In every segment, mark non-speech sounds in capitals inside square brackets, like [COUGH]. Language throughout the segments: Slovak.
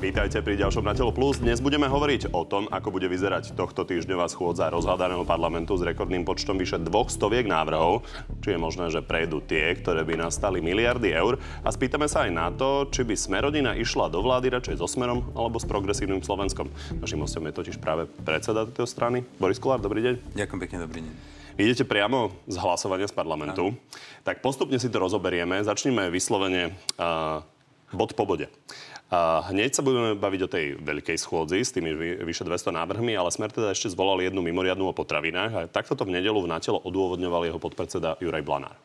Vítajte pri ďalšom Na telo plus. Dnes budeme hovoriť o tom, ako bude vyzerať tohto týždňová schôdza rozhľadaného parlamentu s rekordným počtom vyše dvoch stoviek návrhov. Či je možné, že prejdú tie, ktoré by nastali miliardy eur. A spýtame sa aj na to, či by Smerodina išla do vlády radšej so Smerom alebo s progresívnym Slovenskom. Našim hostom je totiž práve predseda tejto strany. Boris Kolár, dobrý deň. Ďakujem pekne, dobrý deň. Idete priamo z hlasovania z parlamentu. Aj. Tak postupne si to rozoberieme. Začneme vyslovene uh, bod po bode. A hneď sa budeme baviť o tej veľkej schôdzi s tými vyše 200 návrhmi, ale Smer teda ešte zvolal jednu mimoriadnú o potravinách a takto to v nedelu v natelo odôvodňoval jeho podpredseda Juraj Blanár.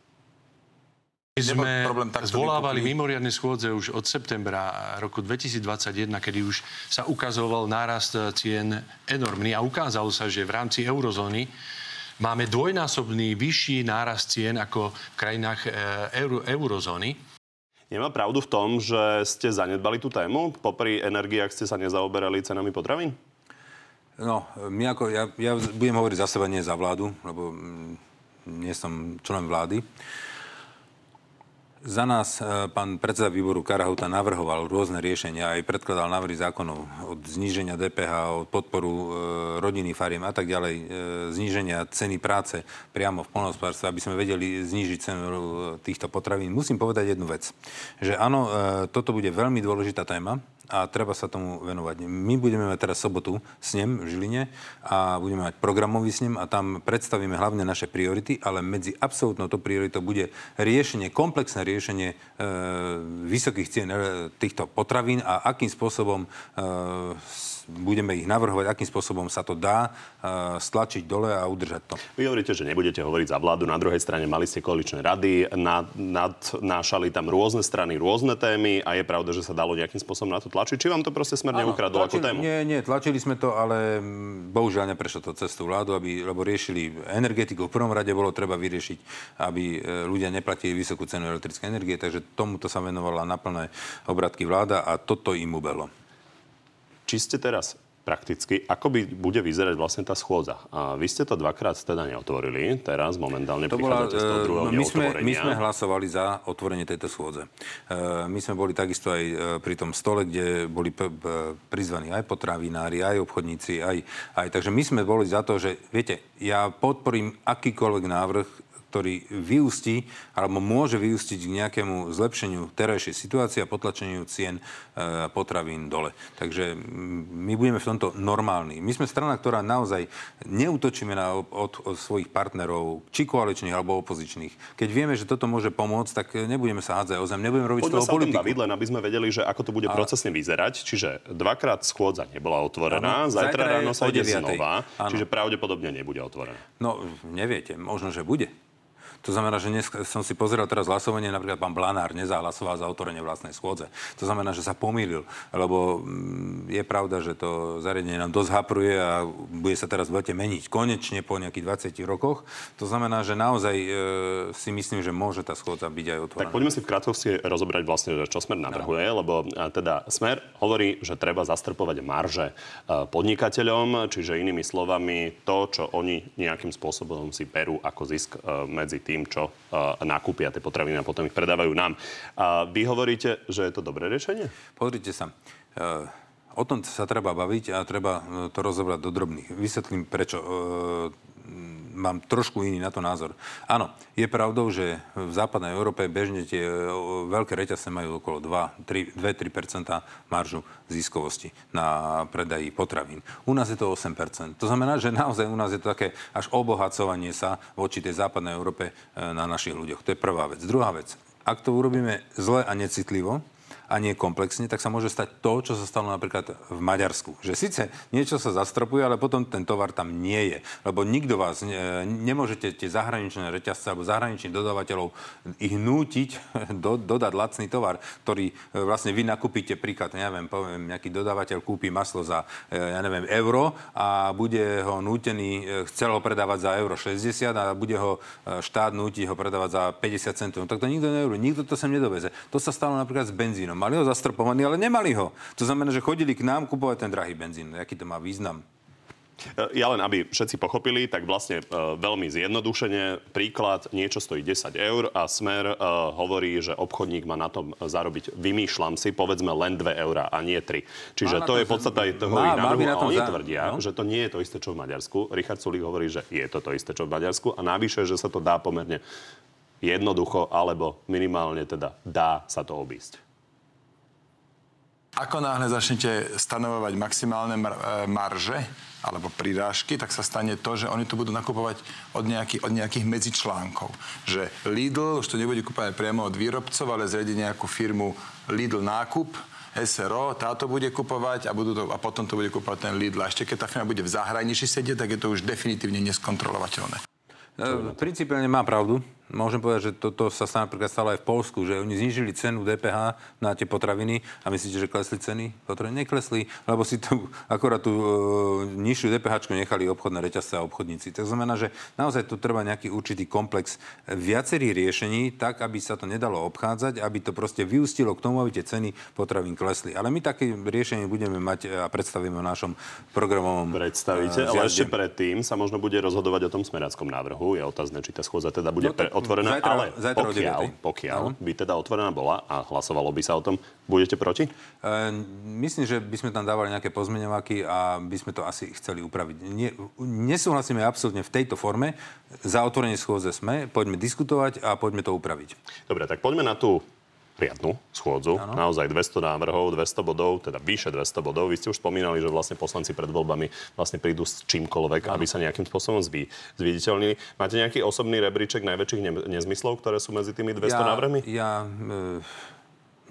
My sme problém zvolávali mimoriadne schôdze už od septembra roku 2021, kedy už sa ukazoval nárast cien enormný a ukázalo sa, že v rámci eurozóny máme dvojnásobný vyšší nárast cien ako v krajinách e, euro, eurozóny. Nemá pravdu v tom, že ste zanedbali tú tému? Popri energiách ste sa nezaoberali cenami potravín? No, my ako, ja, ja budem hovoriť za seba, nie za vládu, lebo mm, nie som členom vlády. Za nás e, pán predseda výboru Karahuta navrhoval rôzne riešenia, aj predkladal návrhy zákonov od zníženia DPH, od podporu e, rodiny, fariem a tak ďalej, e, zníženia ceny práce priamo v polnohospodárstve, aby sme vedeli znížiť cenu týchto potravín. Musím povedať jednu vec, že áno, toto bude veľmi dôležitá téma, a treba sa tomu venovať. My budeme mať teraz sobotu snem v Žiline a budeme mať programový snem a tam predstavíme hlavne naše priority, ale medzi absolútnou to prioritou bude riešenie, komplexné riešenie e, vysokých cien e, týchto potravín a akým spôsobom e, budeme ich navrhovať, akým spôsobom sa to dá uh, stlačiť dole a udržať to. Vy hovoríte, že nebudete hovoriť za vládu, na druhej strane mali ste koaličné rady, nad, nadnášali tam rôzne strany, rôzne témy a je pravda, že sa dalo nejakým spôsobom na to tlačiť. Či vám to proste smer neukradol ako tému? Nie, nie, tlačili sme to, ale bohužiaľ neprešlo to cestu vládu, aby, lebo riešili energetiku. V prvom rade bolo treba vyriešiť, aby e, ľudia neplatili vysokú cenu elektrickej energie, takže tomuto sa venovala naplné obratky vláda a toto im ubelo. Či ste teraz prakticky, ako by bude vyzerať vlastne tá schôdza. A vy ste to dvakrát teda neotvorili, teraz momentálne to bola, z toho druhého my sme, my sme hlasovali za otvorenie tejto schôdze. E, my sme boli takisto aj e, pri tom stole, kde boli prizvaní aj potravinári, aj obchodníci, aj, aj. Takže my sme boli za to, že viete, ja podporím akýkoľvek návrh ktorý vyústi alebo môže vyústiť k nejakému zlepšeniu terajšej situácie a potlačeniu cien e, potravín dole. Takže my budeme v tomto normálni. My sme strana, ktorá naozaj neutočíme na, od, od svojich partnerov, či koaličných alebo opozičných. Keď vieme, že toto môže pomôcť, tak nebudeme sa hádzať o zem, nebudeme robiť Poďme z toho politiku. Baviť, len aby sme vedeli, že ako to bude Ale... procesne vyzerať. Čiže dvakrát schôdza nebola otvorená, ano, zajtra ráno sa ide znova, ano. čiže pravdepodobne nebude otvorená. No, neviete, možno, že bude. To znamená, že dnes som si pozeral teraz hlasovanie, napríklad pán Blanár nezahlasoval za otvorenie vlastnej schôdze. To znamená, že sa pomýlil, lebo mm, je pravda, že to zariadenie nám dosť hapruje a bude sa teraz v lete meniť konečne po nejakých 20 rokoch. To znamená, že naozaj e, si myslím, že môže tá schôdza byť aj otvorená. Tak poďme si v krátkosti rozobrať vlastne, čo Smer navrhuje, no. lebo teda Smer hovorí, že treba zastrpovať marže e, podnikateľom, čiže inými slovami to, čo oni nejakým spôsobom si berú ako zisk e, medzi tým, tým, čo nakúpia tie potraviny a potom ich predávajú nám. A vy hovoríte, že je to dobré riešenie? Pozrite sa. Uh, o tom sa treba baviť a treba to rozobrať do drobných. Vysvetlím prečo. Mám trošku iný na to názor. Áno, je pravdou, že v západnej Európe bežne tie e, veľké reťazce majú okolo 2-3% maržu ziskovosti na predaji potravín. U nás je to 8%. To znamená, že naozaj u nás je to také až obohacovanie sa voči tej západnej Európe e, na našich ľuďoch. To je prvá vec. Druhá vec. Ak to urobíme zle a necitlivo, a nie komplexne, tak sa môže stať to, čo sa stalo napríklad v Maďarsku. Že síce niečo sa zastropuje, ale potom ten tovar tam nie je. Lebo nikto vás, ne, nemôžete tie zahraničné reťazce alebo zahraničných dodávateľov ich nútiť [LAUGHS] do, dodať lacný tovar, ktorý e, vlastne vy nakúpite príklad, neviem, poviem, nejaký dodávateľ kúpi maslo za, e, ja neviem, euro a bude ho nútený, e, chcel ho predávať za euro 60 a bude ho štát nútiť ho predávať za 50 centov. No, tak to nikto neurobí, nikto to sem nedoveze. To sa stalo napríklad s benzínom. Mali ho zastropovaný, ale nemali ho. To znamená, že chodili k nám kupovať ten drahý benzín. Aký to má význam? E, ja len, aby všetci pochopili, tak vlastne e, veľmi zjednodušene príklad, niečo stojí 10 eur a Smer e, hovorí, že obchodník má na tom zarobiť, vymýšľam si, povedzme len 2 eurá a nie 3. Čiže to, to je podstata toho má, návrhu a oni za... tvrdia, no? že to nie je to isté, čo v Maďarsku. Richard Sulík hovorí, že je to to isté, čo v Maďarsku a navyše, že sa to dá pomerne jednoducho, alebo minimálne teda dá sa to obísť. Ako náhle začnete stanovovať maximálne marže, alebo prirážky, tak sa stane to, že oni to budú nakupovať od, nejaký, od nejakých medzičlánkov. Že Lidl už to nebude kúpať priamo od výrobcov, ale zriadi nejakú firmu Lidl nákup, SRO, táto bude kupovať a, budú to, a potom to bude kupovať ten Lidl. A ešte keď tá firma bude v zahraničí sedieť, tak je to už definitívne neskontrolovateľné. E, principiálne má pravdu. Môžem povedať, že toto sa napríklad stalo aj v Polsku, že oni znížili cenu DPH na tie potraviny a myslíte, že klesli ceny? Potraviny neklesli, lebo si tu akorát tú e, nižšiu DPH nechali obchodné reťazce a obchodníci. To znamená, že naozaj tu treba nejaký určitý komplex viacerých riešení, tak, aby sa to nedalo obchádzať, aby to proste vyústilo k tomu, aby tie ceny potravín klesli. Ale my také riešenie budeme mať a predstavíme v našom programovom Predstavíte, e, ale ešte predtým sa možno bude rozhodovať o tom smerackom návrhu. Je otázne, či tá schôdza teda bude no, pre otvorená, zajtra, ale zajtra pokiaľ, pokiaľ by teda otvorená bola a hlasovalo by sa o tom, budete proti? E, myslím, že by sme tam dávali nejaké pozmeňovaky a by sme to asi chceli upraviť. Nie, nesúhlasíme absolútne v tejto forme. Za otvorenie schôdze sme, poďme diskutovať a poďme to upraviť. Dobre, tak poďme na tú riadnu schôdzu. Ano. Naozaj 200 návrhov, 200 bodov, teda vyše 200 bodov. Vy ste už spomínali, že vlastne poslanci pred voľbami vlastne prídu s čímkoľvek, ano. aby sa nejakým spôsobom zvý, zviditeľnili. Máte nejaký osobný rebríček najväčších ne, nezmyslov, ktoré sú medzi tými 200 ja, návrhmi? Ja e,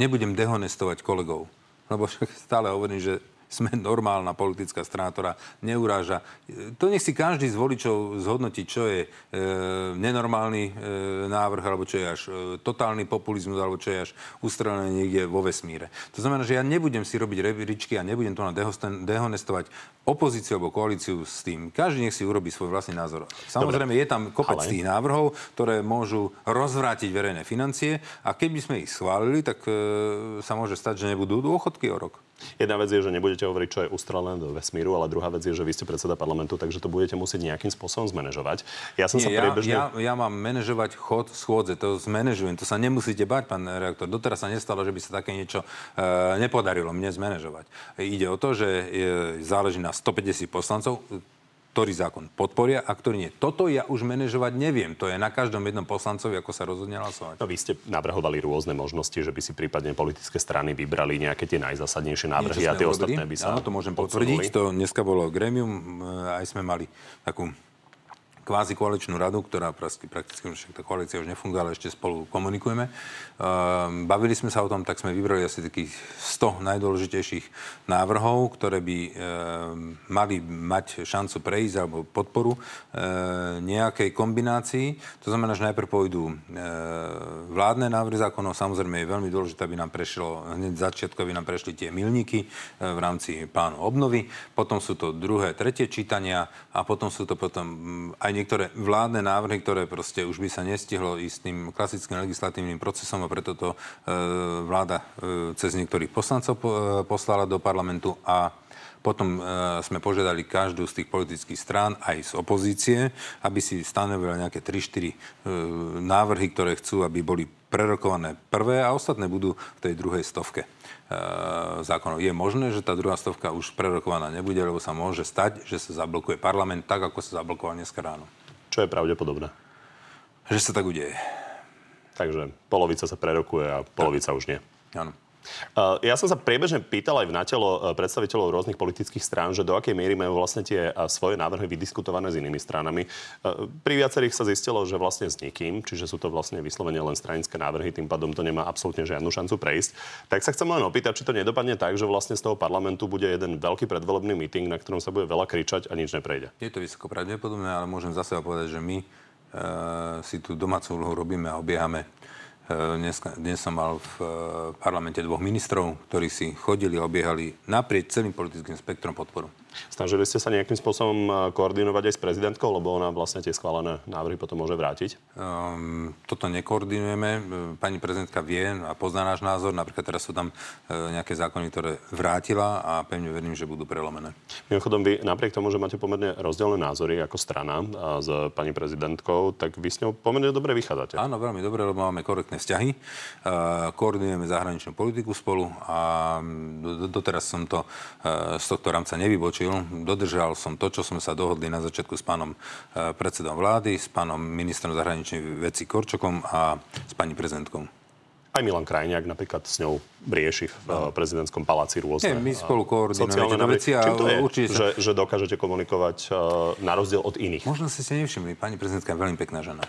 nebudem dehonestovať kolegov, lebo [LAUGHS] stále hovorím, že sme normálna politická strana, ktorá neuráža. To nech si každý z voličov zhodnotí, čo je e, nenormálny e, návrh, alebo čo je až e, totálny populizmus, alebo čo je až ustrelené niekde vo vesmíre. To znamená, že ja nebudem si robiť rebríčky a nebudem to na dehonestovať opozíciu alebo koalíciu s tým. Každý nech si urobí svoj vlastný názor. Samozrejme, Dobre. je tam kopec Ale... tých návrhov, ktoré môžu rozvrátiť verejné financie a keby sme ich schválili, tak e, sa môže stať, že nebudú dôchodky o rok. Jedna vec je, že nebudete hovoriť, čo je ustrelené do vesmíru, ale druhá vec je, že vy ste predseda parlamentu, takže to budete musieť nejakým spôsobom zmanéžovať. Ja som Nie, sa priebežne... Ja, ja, ja mám manažovať chod schôdze, to zmanéžujem, to sa nemusíte bať, pán reaktor. Doteraz sa nestalo, že by sa také niečo e, nepodarilo mne zmanéžovať. Ide o to, že e, záleží na 150 poslancov, ktorý zákon podporia a ktorý nie. Toto ja už manažovať neviem. To je na každom jednom poslancovi, ako sa rozhodne hlasovať. No, vy ste navrhovali rôzne možnosti, že by si prípadne politické strany vybrali nejaké tie najzásadnejšie návrhy a tie urobili? ostatné by sa Áno, to môžem potvrdiť. To dneska bolo gremium, e, aj sme mali takú kvázi koaličnú radu, ktorá prakticky, prakticky však tá koalícia už nefunguje, ale ešte spolu komunikujeme. Uh, bavili sme sa o tom, tak sme vybrali asi takých 100 najdôležitejších návrhov, ktoré by uh, mali mať šancu prejsť alebo podporu uh, nejakej kombinácii. To znamená, že najprv pôjdu vládne návrhy zákonov. Samozrejme je veľmi dôležité, aby nám prešlo hneď začiatku, aby nám prešli tie milníky v rámci plánu obnovy. Potom sú to druhé, tretie čítania a potom sú to potom aj niektoré vládne návrhy, ktoré proste už by sa nestihlo ísť tým klasickým legislatívnym procesom a preto to e, vláda e, cez niektorých poslancov po, e, poslala do parlamentu a potom e, sme požiadali každú z tých politických strán, aj z opozície, aby si stanovili nejaké 3-4 e, návrhy, ktoré chcú, aby boli prerokované prvé a ostatné budú v tej druhej stovke zákonov. Je možné, že tá druhá stovka už prerokovaná nebude, lebo sa môže stať, že sa zablokuje parlament tak, ako sa zablokoval dneska ráno. Čo je pravdepodobné? Že sa tak udeje. Takže polovica sa prerokuje a polovica tak. už nie. Áno. Eh, ja som sa priebežne pýtal aj v natelo eh, predstaviteľov rôznych politických strán, že do akej miery majú vlastne tie eh, svoje návrhy vydiskutované s inými stranami. Pri viacerých sa zistilo, že vlastne s nikým, čiže sú to vlastne vyslovene len stranické návrhy, tým pádom to nemá absolútne žiadnu šancu prejsť. Tak sa chcem len opýtať, či to nedopadne tak, že vlastne z toho parlamentu bude jeden veľký predvolebný meeting, na ktorom sa bude veľa kričať a nič neprejde. Je to vysoko pravdepodobné, ale môžem zase povedať, že my e, si tú domácu úlohu robíme a obiehame Eh, dnes, dnes som mal v eh, parlamente dvoch ministrov, ktorí si chodili a obiehali naprieč celým politickým spektrom podporu. Snažili ste sa nejakým spôsobom e, koordinovať aj s prezidentkou, lebo ona vlastne tie schválené návrhy potom môže vrátiť? Um, toto nekoordinujeme. E, pani prezidentka vie a pozná náš názor. Napríklad teraz sú tam uh, nejaké zákony, ktoré vrátila a pevne verím, že budú prelomené. Mimochodom, vy napriek tomu, že máte pomerne rozdielne názory ako strana s pani prezidentkou, tak vy s ňou pomerne dobre vychádzate. Áno, veľmi dobre, lebo máme korektné vzťahy. Koordinujeme zahraničnú politiku spolu a doteraz som to z tohto rámca nevybočil neporušil. Dodržal som to, čo sme sa dohodli na začiatku s pánom eh, predsedom vlády, s pánom ministrom zahraničných vecí Korčokom a s pani prezidentkou. Aj Milan Krajniak napríklad s ňou rieši v no. prezidentskom paláci rôzne Nie, my spolu koordinujeme veci a to je, určite že, že dokážete komunikovať na rozdiel od iných? Možno ste si nevšimli, pani prezidentka je veľmi pekná žena.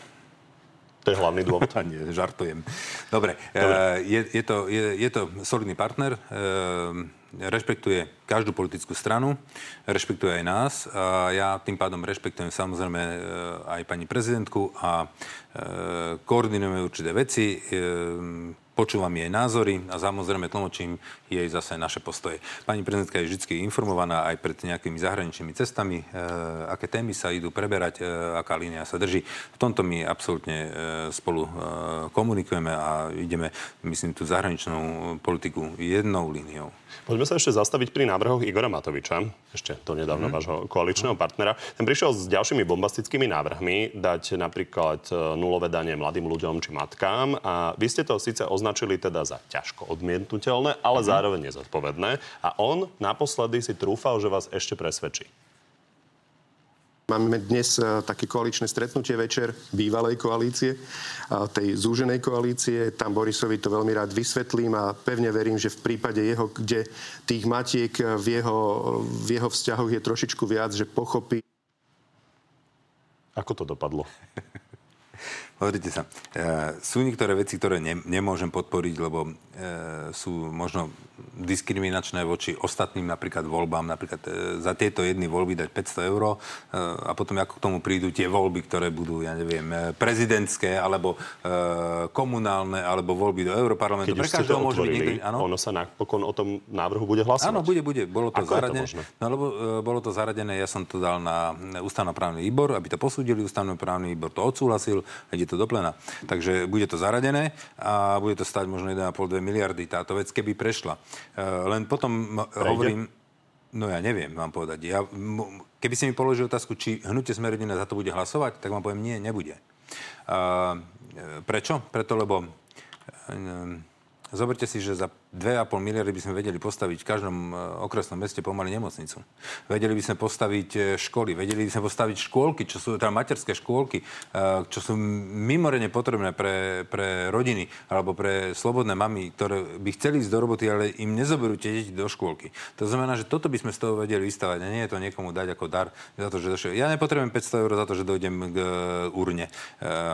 To je hlavný dôvod. [LAUGHS] Nie, žartujem. Dobre, Dobre. Uh, je, je, to, je, je to solidný partner. Uh, rešpektuje každú politickú stranu, rešpektuje aj nás. A ja tým pádom rešpektujem samozrejme e, aj pani prezidentku a e, koordinujeme určité veci. E, počúvam jej názory a samozrejme tlmočím jej zase naše postoje. Pani prezidentka je vždy informovaná aj pred nejakými zahraničnými cestami, e, aké témy sa idú preberať, e, aká línia sa drží. V tomto my absolútne e, spolu e, komunikujeme a ideme, myslím, tú zahraničnú politiku jednou líniou. Poďme sa ešte zastaviť pri návrhoch Igora Matoviča, ešte to nedávno mm. vášho koaličného partnera. Ten prišiel s ďalšími bombastickými návrhmi, dať napríklad e, nulové danie mladým ľuďom či matkám. A vy ste to síce označili teda za ťažko odmietnutelné, ale mm. zároveň nezodpovedné. A on naposledy si trúfal, že vás ešte presvedčí. Máme dnes e, také koaličné stretnutie večer bývalej koalície, tej zúženej koalície. Tam Borisovi to veľmi rád vysvetlím a pevne verím, že v prípade jeho, kde tých matiek v jeho, v jeho vzťahoch je trošičku viac, že pochopí. Ako to dopadlo? [LAUGHS] Pozrite sa, e, sú niektoré veci, ktoré ne, nemôžem podporiť, lebo e, sú možno diskriminačné voči ostatným napríklad voľbám, napríklad e, za tieto jedny voľby dať 500 eur e, a potom ako k tomu prídu tie voľby, ktoré budú, ja neviem, e, prezidentské alebo e, komunálne alebo voľby do Európarlamentu. Keď Pre každého môže byť niekde, áno? ono sa napokon o tom návrhu bude hlasovať. Áno, bude, bude. Bolo to ako zaradené. To no, lebo e, bolo to zaradené, ja som to dal na ústavnoprávny výbor, aby to posúdili, ústavnoprávny výbor to odsúhlasil, ide to do plena. Takže bude to zaradené a bude to stať možno 1,5-2 miliardy táto vec, keby prešla. E, len potom Prejde? hovorím, No ja neviem vám povedať. Ja, keby si mi položil otázku, či hnutie Smerodina za to bude hlasovať, tak vám poviem, nie, nebude. Uh, prečo? Preto, lebo uh, zoberte si, že za 2,5 miliardy by sme vedeli postaviť v každom e, okresnom meste pomaly nemocnicu. Vedeli by sme postaviť e, školy, vedeli by sme postaviť škôlky, čo sú teda materské škôlky, e, čo sú mimoriadne potrebné pre, pre rodiny alebo pre slobodné mamy, ktoré by chceli ísť do roboty, ale im nezoberú tie deti do škôlky. To znamená, že toto by sme z toho vedeli vystavať a nie je to niekomu dať ako dar za to, že došiel. Ja nepotrebujem 500 eur za to, že dojdem k urne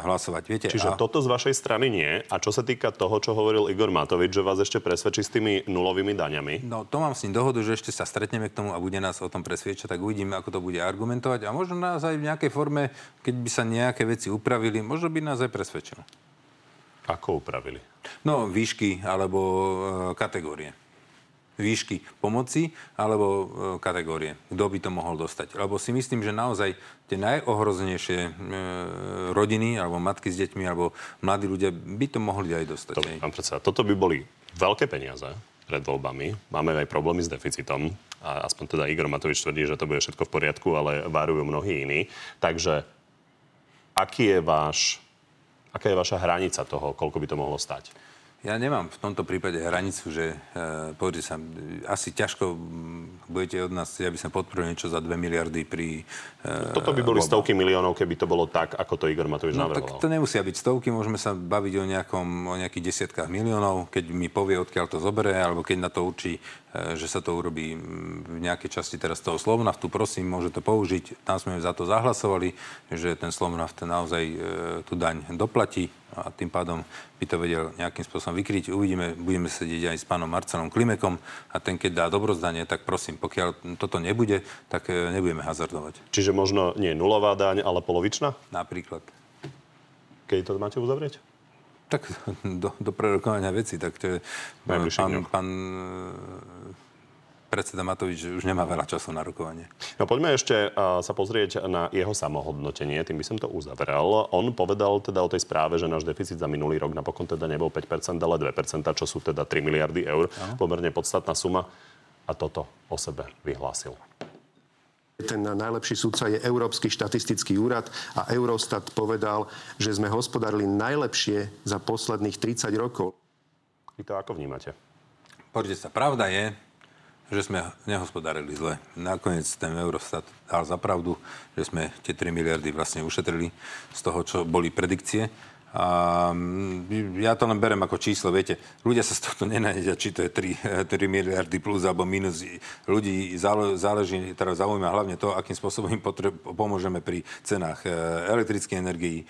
hlasovať. Viete? Čiže a... toto z vašej strany nie. A čo sa týka toho, čo hovoril Igor Matovič, že vás ešte presvedčil presvedčí s tými nulovými daňami? No to mám s ním dohodu, že ešte sa stretneme k tomu a bude nás o tom presviečať, tak uvidíme, ako to bude argumentovať a možno nás aj v nejakej forme, keď by sa nejaké veci upravili, možno by nás aj presvedčil. Ako upravili? No, výšky alebo e, kategórie výšky pomoci alebo e, kategórie. Kto by to mohol dostať? Lebo si myslím, že naozaj tie najohrozenejšie e, rodiny alebo matky s deťmi alebo mladí ľudia by to mohli aj dostať. Dobre, pán predseda, toto by boli veľké peniaze pred voľbami. Máme aj problémy s deficitom. A aspoň teda Igor Matovič tvrdí, že to bude všetko v poriadku, ale varujú mnohí iní. Takže aký je váš, aká je vaša hranica toho, koľko by to mohlo stať? Ja nemám v tomto prípade hranicu, že e, pozrite sa, asi ťažko budete od nás, aby sme podporili niečo za 2 miliardy pri... E, Toto by boli voľba. stovky miliónov, keby to bolo tak, ako to Igor Matovič no, navrhoval. tak to nemusia byť stovky, môžeme sa baviť o, nejakom, o nejakých desiatkách miliónov, keď mi povie, odkiaľ to zoberie, alebo keď na to určí, že sa to urobí v nejakej časti teraz toho Slovnaftu, prosím, môže to použiť. Tam sme za to zahlasovali, že ten Slovnaft naozaj e, tú daň doplatí a tým pádom by to vedel nejakým spôsobom vykryť. Uvidíme, budeme sedieť aj s pánom Marcelom Klimekom a ten, keď dá dobrozdanie, tak prosím, pokiaľ toto nebude, tak e, nebudeme hazardovať. Čiže možno nie nulová daň, ale polovičná? Napríklad. Keď to máte uzavrieť? Tak do, do prerokovania veci, tak to je pán, pán, pán predseda Matovič už nemá veľa času na rokovanie. No poďme ešte uh, sa pozrieť na jeho samohodnotenie, tým by som to uzavrel. On povedal teda o tej správe, že náš deficit za minulý rok napokon teda nebol 5%, ale 2%, čo sú teda 3 miliardy eur. Aha. Pomerne podstatná suma. A toto o sebe vyhlásil. Ten najlepší súdca je Európsky štatistický úrad a Eurostat povedal, že sme hospodárili najlepšie za posledných 30 rokov. Vy to ako vnímate? Poďte sa, pravda je, že sme nehospodárili zle. Nakoniec ten Eurostat dal za pravdu, že sme tie 3 miliardy vlastne ušetrili z toho, čo boli predikcie. A mm, ja to len berem ako číslo, viete, ľudia sa z tohto nenájde, či to je 3, 3 [LAUGHS] miliardy plus alebo minus. Ľudí záleží, teda zaujíma hlavne to, akým spôsobom im potreb, pomôžeme pri cenách e, elektrickej energii, e,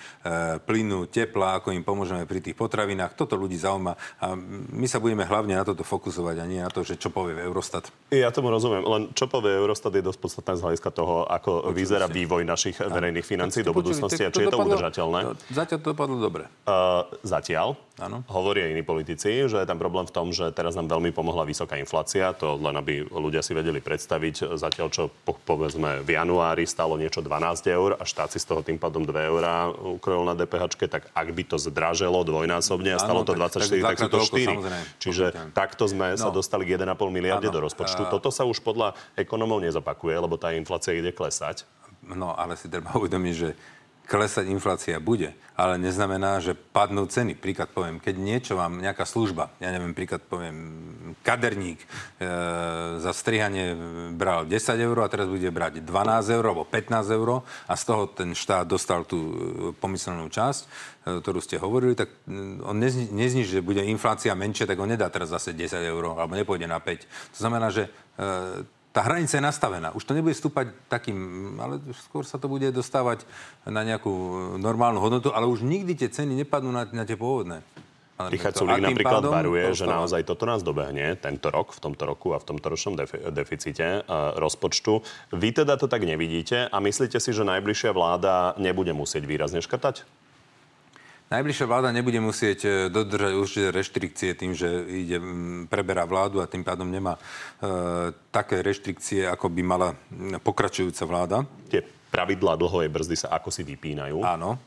plynu, tepla, ako im pomôžeme pri tých potravinách. Toto ľudí zaujíma a my sa budeme hlavne na toto fokusovať a nie na to, že čo povie Eurostat. Ja tomu rozumiem, len čo povie Eurostat je dosť podstatné z hľadiska toho, ako Počuli vyzerá si. vývoj našich verejných financí do budúcnosti a či je to udržateľné. Zatiaľ to dopadlo dobre. Uh, zatiaľ ano. hovoria iní politici, že je tam problém v tom, že teraz nám veľmi pomohla vysoká inflácia. To len aby ľudia si vedeli predstaviť. Zatiaľ, čo po, povedzme v januári stalo niečo 12 eur a štát si z toho tým pádom 2 eurá ukrojil na DPH, tak ak by to zdraželo dvojnásobne a stalo to 24, tak, tak sú to 4. Čiže takto sme no. sa dostali k 1,5 miliarde ano. do rozpočtu. Toto sa už podľa ekonomov nezopakuje, lebo tá inflácia ide klesať. No, ale si treba uvedomiť, že klesať inflácia bude, ale neznamená, že padnú ceny. Príklad poviem, keď niečo vám, nejaká služba, ja neviem, príklad poviem, kaderník e, za strihanie bral 10 eur a teraz bude brať 12 eur alebo 15 eur a z toho ten štát dostal tú e, pomyslenú časť, e, ktorú ste hovorili, tak mm, on nezni, nezniží, že bude inflácia menšia, tak on nedá teraz zase 10 eur alebo nepôjde na 5. To znamená, že e, tá hranica je nastavená. Už to nebude stúpať takým, ale skôr sa to bude dostávať na nejakú normálnu hodnotu, ale už nikdy tie ceny nepadnú na, na tie pôvodné. Richard Sulík napríklad pádom, varuje, že naozaj toto nás dobehne tento rok, v tomto roku a v tomto ročnom defi- deficite uh, rozpočtu. Vy teda to tak nevidíte a myslíte si, že najbližšia vláda nebude musieť výrazne škrtať? Najbližšia vláda nebude musieť e, dodržať určite reštrikcie tým, že ide, preberá vládu a tým pádom nemá e, také reštrikcie, ako by mala pokračujúca vláda. Tie pravidlá dlhovej brzdy sa ako si vypínajú. Áno.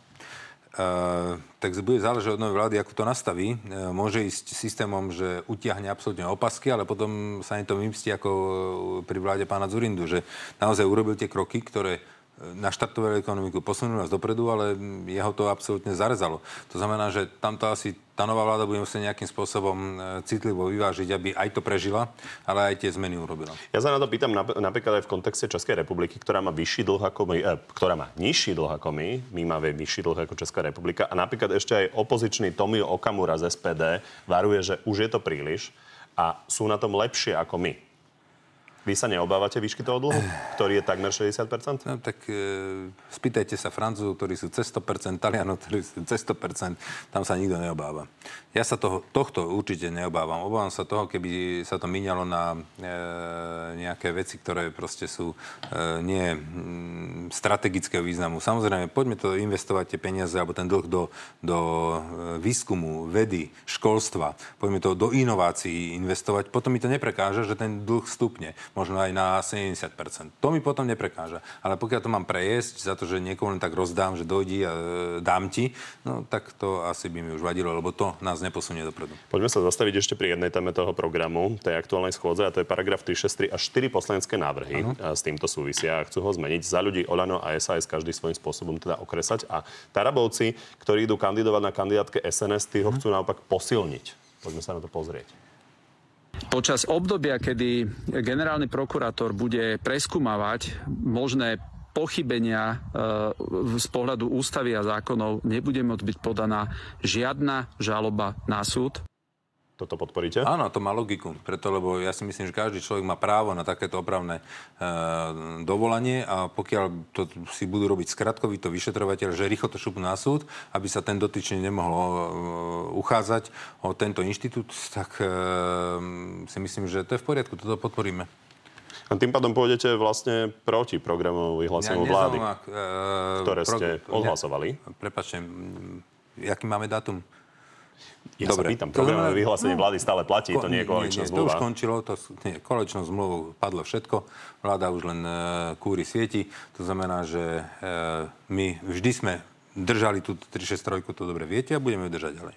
E, tak bude záležať od novej vlády, ako to nastaví. E, môže ísť systémom, že utiahne absolútne opasky, ale potom sa nie to vymstí ako pri vláde pána Zurindu, že naozaj urobil tie kroky, ktoré naštartovali ekonomiku, posunuli nás dopredu, ale jeho to absolútne zarezalo. To znamená, že tamto asi tá nová vláda bude musieť nejakým spôsobom e, citlivo vyvážiť, aby aj to prežila, ale aj tie zmeny urobila. Ja sa na to pýtam napríklad aj v kontexte Českej republiky, ktorá má vyšší dlh ako my, eh, ktorá má nižší dlh ako my, my máme vyšší dlh ako Česká republika a napríklad ešte aj opozičný Tomio Okamura z SPD varuje, že už je to príliš a sú na tom lepšie ako my. Vy sa neobávate výšky toho dlhu, ktorý je takmer 60%? No, tak e, spýtajte sa Francúzov, ktorí sú cez 100%, Talianov, ktorí sú cez 100%, tam sa nikto neobáva. Ja sa toho, tohto určite neobávam. Obávam sa toho, keby sa to míňalo na e, nejaké veci, ktoré proste sú e, nie m, strategického významu. Samozrejme, poďme to investovať tie peniaze alebo ten dlh do, do e, výskumu, vedy, školstva. Poďme to do inovácií investovať. Potom mi to neprekáže, že ten dlh stupne. Možno aj na 70%. To mi potom neprekáža. Ale pokiaľ to mám prejesť za to, že niekoho len tak rozdám, že dojdi a e, dám ti, no tak to asi by mi už vadilo, lebo to nás neposunie dopredu. Poďme sa zastaviť ešte pri jednej téme toho programu, tej aktuálnej schôdze, a to je paragraf 363 a 4 poslanecké návrhy ano. s týmto súvisia a chcú ho zmeniť. Za ľudí Olano a SAS každý svojím spôsobom teda okresať a Tarabovci, ktorí idú kandidovať na kandidátke SNS, tí ho mhm. chcú naopak posilniť. Poďme sa na to pozrieť. Počas obdobia, kedy generálny prokurátor bude preskúmavať možné pochybenia e, z pohľadu ústavy a zákonov nebude môcť byť podaná žiadna žaloba na súd. Toto podporíte? Áno, to má logiku. Preto, lebo ja si myslím, že každý človek má právo na takéto opravné e, dovolanie a pokiaľ to si budú robiť skratkovito vyšetrovateľ, že rýchlo to šupnú na súd, aby sa ten dotyčný nemohol e, uchádzať o tento inštitút, tak e, si myslím, že to je v poriadku. Toto podporíme. A tým pádom pôjdete vlastne proti programu vyhláseniu ja vlády, ak, e, ktoré ste odhlasovali. Prepačte, aký máme dátum? Ja Dobre. sa pýtam, programové no, vyhlásenie vlády stále platí, ko, to nie je koaličná nie, nie, zmluva. To už končilo, to, nie, koaličnou zmluvou padlo všetko, vláda už len e, kúri svieti, to znamená, že e, my vždy sme držali tú 363, to dobre viete a budeme ju držať ďalej.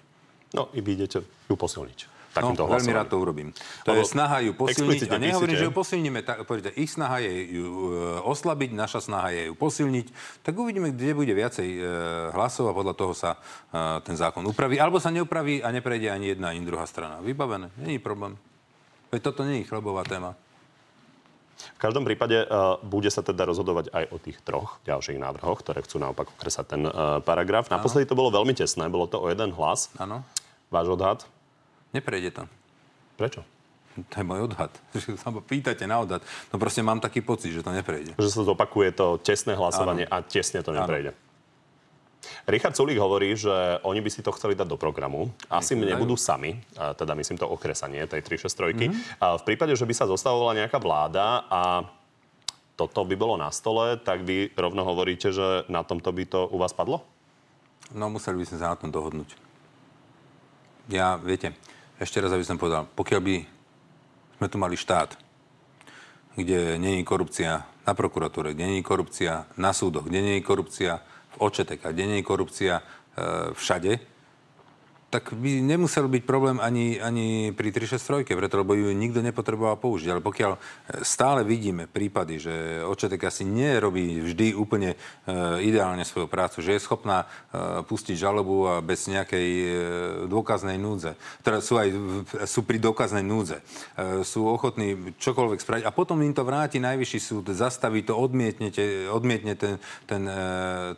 No, i vy idete ju posilniť takýmto no, veľmi rád to urobím. To Lebo je snaha ju posilniť. A nehovorím, že ju posilníme. Tak, povedete, ich snaha je ju e, oslabiť, naša snaha je ju posilniť. Tak uvidíme, kde bude viacej e, hlasov a podľa toho sa e, ten zákon upraví. Alebo sa neupraví a neprejde ani jedna, ani druhá strana. Vybavené. Není problém. Veď toto nie je chlebová téma. V každom prípade uh, bude sa teda rozhodovať aj o tých troch ďalších návrhoch, ktoré chcú naopak okresať ten uh, paragraf. Naposledy to bolo veľmi tesné, bolo to o jeden hlas. Áno. Váš odhad? Neprejde to. Prečo? To je môj odhad. [LAUGHS] Sa pýtate na odhad. No proste mám taký pocit, že to neprejde. Že sa zopakuje to tesné hlasovanie ano. a tesne to neprejde. Ano. Richard Sulík hovorí, že oni by si to chceli dať do programu. Asi Nech nebudú sami, teda myslím to okresanie tej 363. Mm-hmm. A v prípade, že by sa zostavovala nejaká vláda a toto by bolo na stole, tak vy rovno hovoríte, že na tomto by to u vás padlo? No, museli by sme sa na tom dohodnúť. Ja, viete, ešte raz, aby som povedal, pokiaľ by sme tu mali štát, kde není korupcia na prokuratúre, kde není korupcia na súdoch, kde není korupcia v očetek a kde není korupcia e, všade, tak by nemusel byť problém ani, ani pri 363, preto lebo ju nikto nepotreboval použiť. Ale pokiaľ e, stále vidíme prípady, že očetek asi nerobí vždy úplne e, ideálne svoju prácu, že je schopná e, pustiť žalobu a bez nejakej e, dôkaznej núdze. Teda sú aj sú pri dôkaznej núdze. Sú ochotní čokoľvek spraviť a potom im to vráti najvyšší súd, zastaví to, odmietnete, odmietne ten, ten,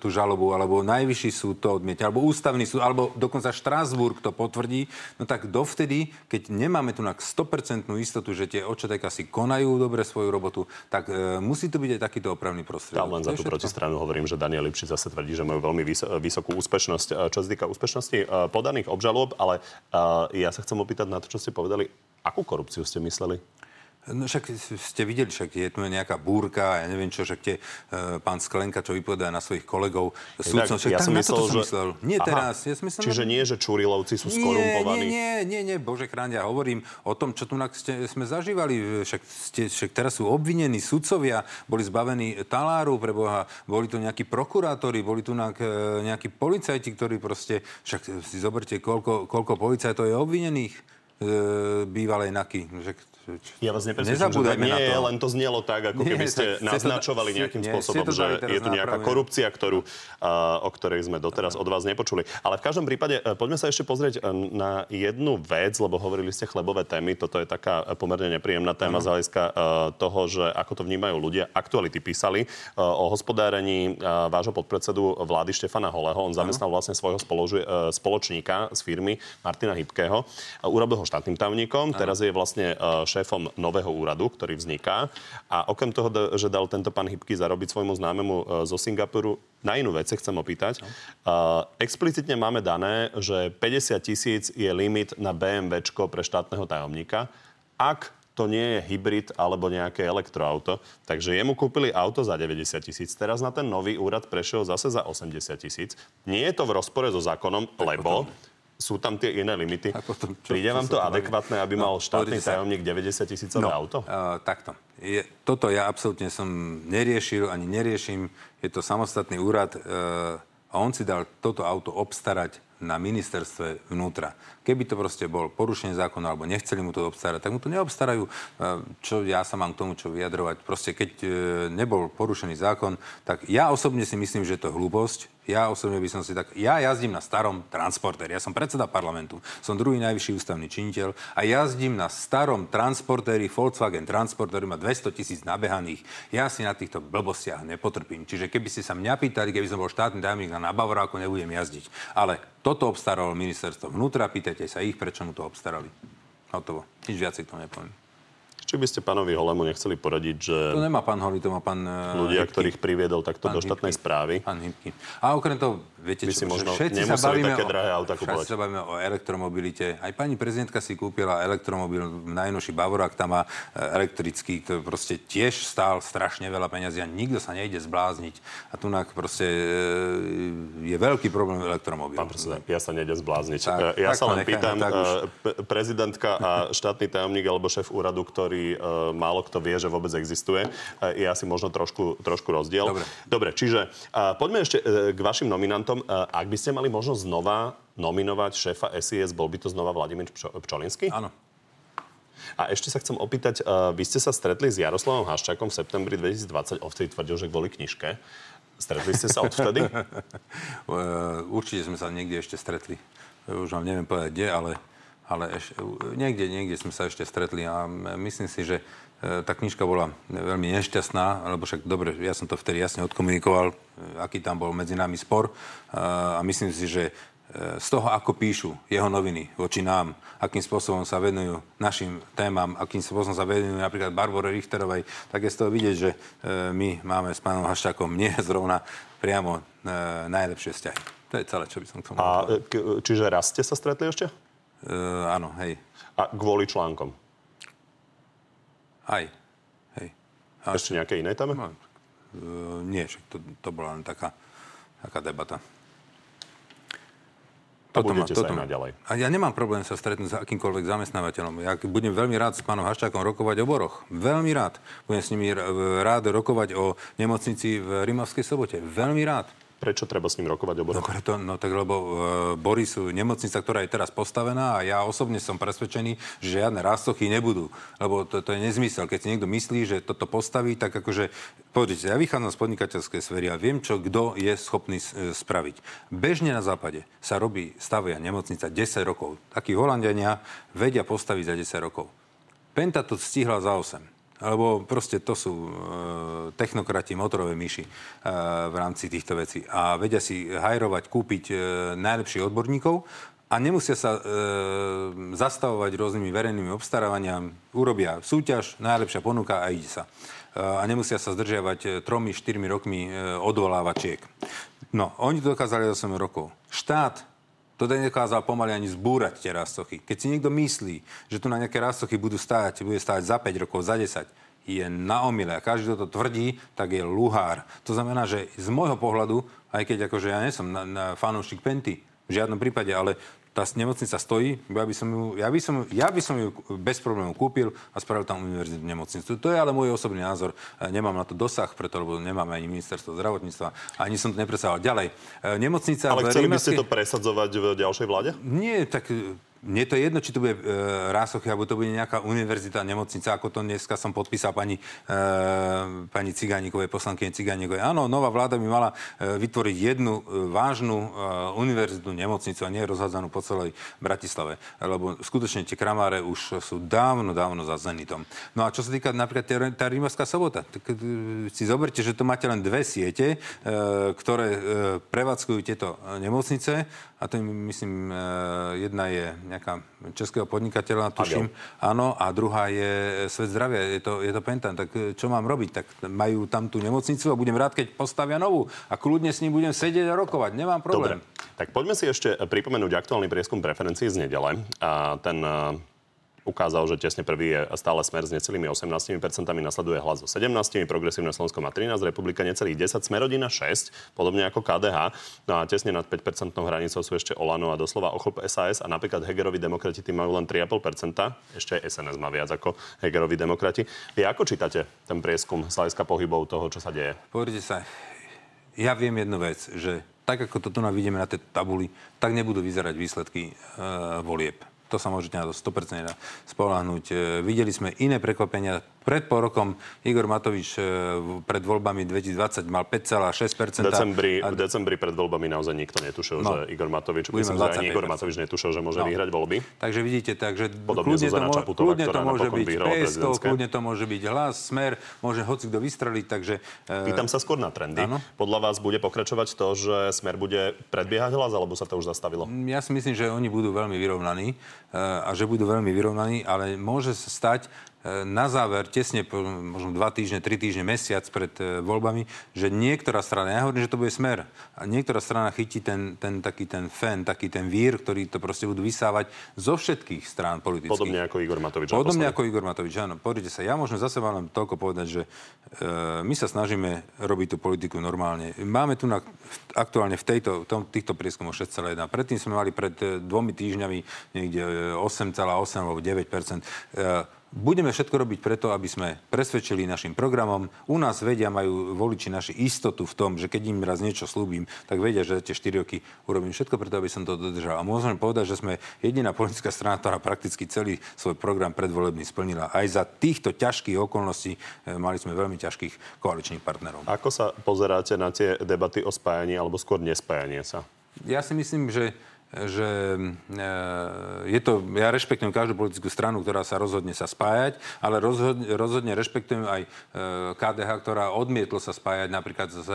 tú žalobu, alebo najvyšší súd to odmietne, alebo ústavný súd, alebo dokonca Štrásburg Štrasburg to potvrdí, no tak dovtedy, keď nemáme tu na 100% istotu, že tie očetek si konajú dobre svoju robotu, tak e, musí to byť aj takýto opravný prostriedok. Tam len za tú protistranu hovorím, že Daniel Lipšic zase tvrdí, že majú veľmi vys- vysokú úspešnosť, čo sa týka úspešnosti e, podaných obžalob, ale e, ja sa chcem opýtať na to, čo ste povedali. Akú korupciu ste mysleli? No však ste videli, však je tu nejaká búrka, ja neviem čo, však tie, uh, pán Sklenka, čo vypovedá na svojich kolegov, súdcom, však ja som myslel, že... myslel. Nie Aha. teraz. Ja myslel, Čiže nie, že Čurilovci sú skorumpovaní. Nie, nie, nie, nie, bože chráň, ja hovorím o tom, čo tu ste, sme zažívali. Však, ste, však teraz sú obvinení sudcovia, boli zbavení taláru, preboha, boli tu nejakí prokurátori, boli tu nejakí policajti, ktorí proste, však si zoberte, koľko, koľko policajtov je obvinených e, bývalej NAKY. Však ja vás nepresvedčím, že nie, na to. len to znelo tak, ako nie, keby ste naznačovali to, nejakým nie, spôsobom, že je tu nejaká korupcia, ktorú, uh, o ktorej sme doteraz od vás nepočuli. Ale v každom prípade, uh, poďme sa ešte pozrieť uh, na jednu vec, lebo hovorili ste chlebové témy. Toto je taká pomerne nepríjemná téma uh-huh. z hľadiska uh, toho, že ako to vnímajú ľudia. Aktuality písali uh, o hospodárení uh, vášho podpredsedu vlády Štefana Holeho. On zamestnal uh-huh. vlastne svojho spoložu, uh, spoločníka z firmy Martina Hybkého. Uh, urobil ho štátnym tajomníkom. Teraz je vlastne uh, šéfom nového úradu, ktorý vzniká. A okrem toho, že dal tento pán Hybky zarobiť svojmu známemu e, zo Singapuru, na inú vec chcem opýtať. Uh, explicitne máme dané, že 50 tisíc je limit na BMWčko pre štátneho tajomníka. Ak to nie je hybrid alebo nejaké elektroauto. Takže jemu kúpili auto za 90 tisíc, teraz na ten nový úrad prešiel zase za 80 tisíc. Nie je to v rozpore so zákonom, lebo potom sú tam tie iné limity. Potom, čo, Príde vám to adekvátne, aby no, mal štátny tajomník 90 tisícové no, auto? Uh, takto. Je, toto ja absolútne som neriešil, ani neriešim. Je to samostatný úrad uh, a on si dal toto auto obstarať na ministerstve vnútra. Keby to proste bol porušenie zákona alebo nechceli mu to obstarať, tak mu to neobstarajú. Čo ja sa mám k tomu čo vyjadrovať. Proste keď e, nebol porušený zákon, tak ja osobne si myslím, že je to hlúposť ja osobne by som si tak... Ja jazdím na starom transportéri. Ja som predseda parlamentu. Som druhý najvyšší ústavný činiteľ a jazdím na starom transportéri. Volkswagen transportéri má 200 tisíc nabehaných. Ja si na týchto blbostiach nepotrpím. Čiže keby ste sa mňa pýtali, keby som bol štátny tajomník na Bavoráku, nebudem jazdiť. Ale toto obstaralo ministerstvo vnútra. Pýtajte sa ich, prečo mu to obstarali. Hotovo. Nič viac k tomu nepoviem. Či by ste pánovi Holemu nechceli poradiť, že... To nemá pán Holý, to má pán uh, Ľudia, Hybky. ktorých priviedol takto pán do štátnej Hybky. správy. Pán Hybky. A okrem toho, viete By čo, si možno všetci sa bavíme také drahé auta kupovať. sa bavíme o elektromobilite. Aj pani prezidentka si kúpila elektromobil, najnovší Bavorák, tam má e, elektrický, to proste tiež stál strašne veľa peniazí a nikto sa nejde zblázniť. A tu proste e, je veľký problém elektromobil. Pán predseda, ja sa nejde zblázniť. Tak, ja sa len pýtam, prezidentka a štátny tajomník alebo šéf úradu, ktorý málo kto vie, že vôbec existuje, je asi možno trošku, trošku rozdiel. Dobre. Dobre, čiže uh, poďme ešte uh, k vašim nominantom. Uh, ak by ste mali možnosť znova nominovať šéfa SIS, bol by to znova Vladimír Pčolinský? Áno. A ešte sa chcem opýtať, uh, vy ste sa stretli s Jaroslavom Haščákom v septembri 2020, ovtedy tvrdil, že kvôli knižke. Stretli ste sa odvtedy? [LAUGHS] Určite sme sa niekde ešte stretli. Už vám neviem povedať kde, ale, ale eš, niekde, niekde sme sa ešte stretli a myslím si, že E, tá knižka bola veľmi nešťastná, lebo však dobre, ja som to vtedy jasne odkomunikoval, e, aký tam bol medzi nami spor e, a myslím si, že z toho, ako píšu jeho noviny voči nám, akým spôsobom sa venujú našim témam, akým spôsobom sa venujú napríklad Barbore Richterovej, tak je z toho vidieť, že my máme s pánom Haščákom nie zrovna priamo najlepšie vzťahy. To je celé, čo by som k tomu A k- čiže raz ste sa stretli ešte? Uh, áno, hej. A kvôli článkom? Aj. Hej. A Ešte nejaké iné téme? No, uh, nie, však to, to bola len taká, taká debata. A toto budete ma, toto sa naďalej. A ja nemám problém sa stretnúť s akýmkoľvek zamestnávateľom. Ja budem veľmi rád s pánom Haščákom rokovať o boroch. Veľmi rád. Budem s nimi rád rokovať o nemocnici v Rimavskej sobote. Veľmi rád. Prečo treba s ním rokovať o No, preto, no tak lebo uh, Boris, nemocnica, ktorá je teraz postavená a ja osobne som presvedčený, že žiadne rastochy nebudú. Lebo to, to je nezmysel. Keď si niekto myslí, že toto postaví, tak akože, pozrite, ja vychádzam z podnikateľskej sféry a viem, čo kto je schopný uh, spraviť. Bežne na západe sa robí, stavia nemocnica 10 rokov. Takí Holandiania vedia postaviť za 10 rokov. Penta to stihla za 8 alebo proste to sú e, technokrati, motorové myši e, v rámci týchto vecí. A vedia si hajrovať, kúpiť e, najlepších odborníkov a nemusia sa e, zastavovať rôznymi verejnými obstarávaniami. Urobia súťaž, najlepšia ponuka a ide sa. E, a nemusia sa zdržiavať tromi, štyrmi rokmi e, odvolávačiek. No, oni to dokázali 8 rokov. Štát to nedokázal pomaly ani zbúrať tie rastochy. Keď si niekto myslí, že tu na nejaké rastochy budú stáť, bude stáť za 5 rokov, za 10, je na omyle. A každý, kto to tvrdí, tak je luhár. To znamená, že z môjho pohľadu, aj keď akože ja nie som na, fanúšik Penty, v žiadnom prípade, ale tá nemocnica stojí, ja by som ju, ja by som, ja by som ju bez problémov kúpil a spravil tam univerzitnú nemocnicu. To je ale môj osobný názor. E, nemám na to dosah, preto, lebo nemáme ani ministerstvo zdravotníctva, ani som to nepresadzoval. Ďalej, e, nemocnica... Ale chceli by ste to presadzovať v ďalšej vláde? Nie, tak mne to je jedno, či to bude e, Rásochy, alebo to bude nejaká univerzita, nemocnica, ako to dneska som podpísal pani, e, pani Cigánikovej, poslankyne Cigánikovej. Áno, nová vláda by mala e, vytvoriť jednu e, vážnu e, univerzitu, nemocnicu a nie rozhádzanú po celej Bratislave. Lebo skutočne tie kramáre už sú dávno, dávno za Zenitom. No a čo sa týka napríklad tá, tá Rímavská sobota, tak e, si zoberte, že to máte len dve siete, e, ktoré e, prevádzkujú tieto nemocnice a to myslím, e, jedna je nejaká českého podnikateľa, tuším. Áno, a druhá je Svet zdravia, je to, je to Pentan. Tak e, čo mám robiť? Tak majú tam tú nemocnicu a budem rád, keď postavia novú. A kľudne s ním budem sedieť a rokovať. Nemám problém. Dobre. Tak poďme si ešte pripomenúť aktuálny prieskum preferencií z nedele. A ten e, ukázal, že tesne prvý je stále smer s necelými 18%, nasleduje hlas so 17%, progresívne Slovensko má 13, republika necelých 10, smerodina 6, podobne ako KDH. No a tesne nad 5% hranicou sú ešte Olano a doslova ochlp SAS a napríklad Hegerovi demokrati tým majú len 3,5%, ešte SNS má viac ako Hegerovi demokrati. Vy ako čítate ten prieskum hľadiska pohybov toho, čo sa deje? Pozrite sa, ja viem jednu vec, že tak ako to tu vidíme na tej tabuli, tak nebudú vyzerať výsledky e, volieb to sa môžete na to 100% spolahnuť. E, videli sme iné prekvapenia pred pol rokom Igor Matovič e, pred voľbami 2020 mal 5,6%. V decembri, a... v decembri pred voľbami naozaj nikto netušil, no, že Igor Matovič, myslím, že ani Igor Matovič netušil, že môže no. vyhrať voľby. Takže vidíte, takže Podobne kľudne, to, môže, Čaputová, kľudne to môže byť PSK, kľudne to môže byť hlas, smer, môže hoci kto vystreliť, takže... Uh... Pýtam sa skôr na trendy. Áno? Podľa vás bude pokračovať to, že smer bude predbiehať hlas, alebo sa to už zastavilo? Ja si myslím, že oni budú veľmi vyrovnaní uh, a že budú veľmi vyrovnaní, ale môže sa stať, na záver, tesne, možno dva týždne, tri týždne, mesiac pred e, voľbami, že niektorá strana, ja hovorím, že to bude smer, a niektorá strana chytí ten, ten taký ten fen, taký ten vír, ktorý to proste budú vysávať zo všetkých strán politických. Podobne ako Igor Matovič. Podobne ako Igor Matovič, áno. Pozrite sa, ja môžem zase vám toľko povedať, že e, my sa snažíme robiť tú politiku normálne. Máme tu na, aktuálne v tejto, tom, týchto prieskumoch 6,1. Predtým sme mali pred e, dvomi týždňami niekde 8,8 e, alebo 9 e, Budeme všetko robiť preto, aby sme presvedčili našim programom. U nás vedia, majú voliči naši istotu v tom, že keď im raz niečo slúbim, tak vedia, že tie 4 roky urobím všetko preto, aby som to dodržal. A môžem povedať, že sme jediná politická strana, ktorá prakticky celý svoj program predvolebný splnila. Aj za týchto ťažkých okolností e, mali sme veľmi ťažkých koaličných partnerov. Ako sa pozeráte na tie debaty o spájaní alebo skôr nespájanie sa? Ja si myslím, že že e, je to, ja rešpektujem každú politickú stranu, ktorá sa rozhodne sa spájať, ale rozhodne, rozhodne rešpektujem aj KDH, e, ktorá odmietlo sa spájať napríklad s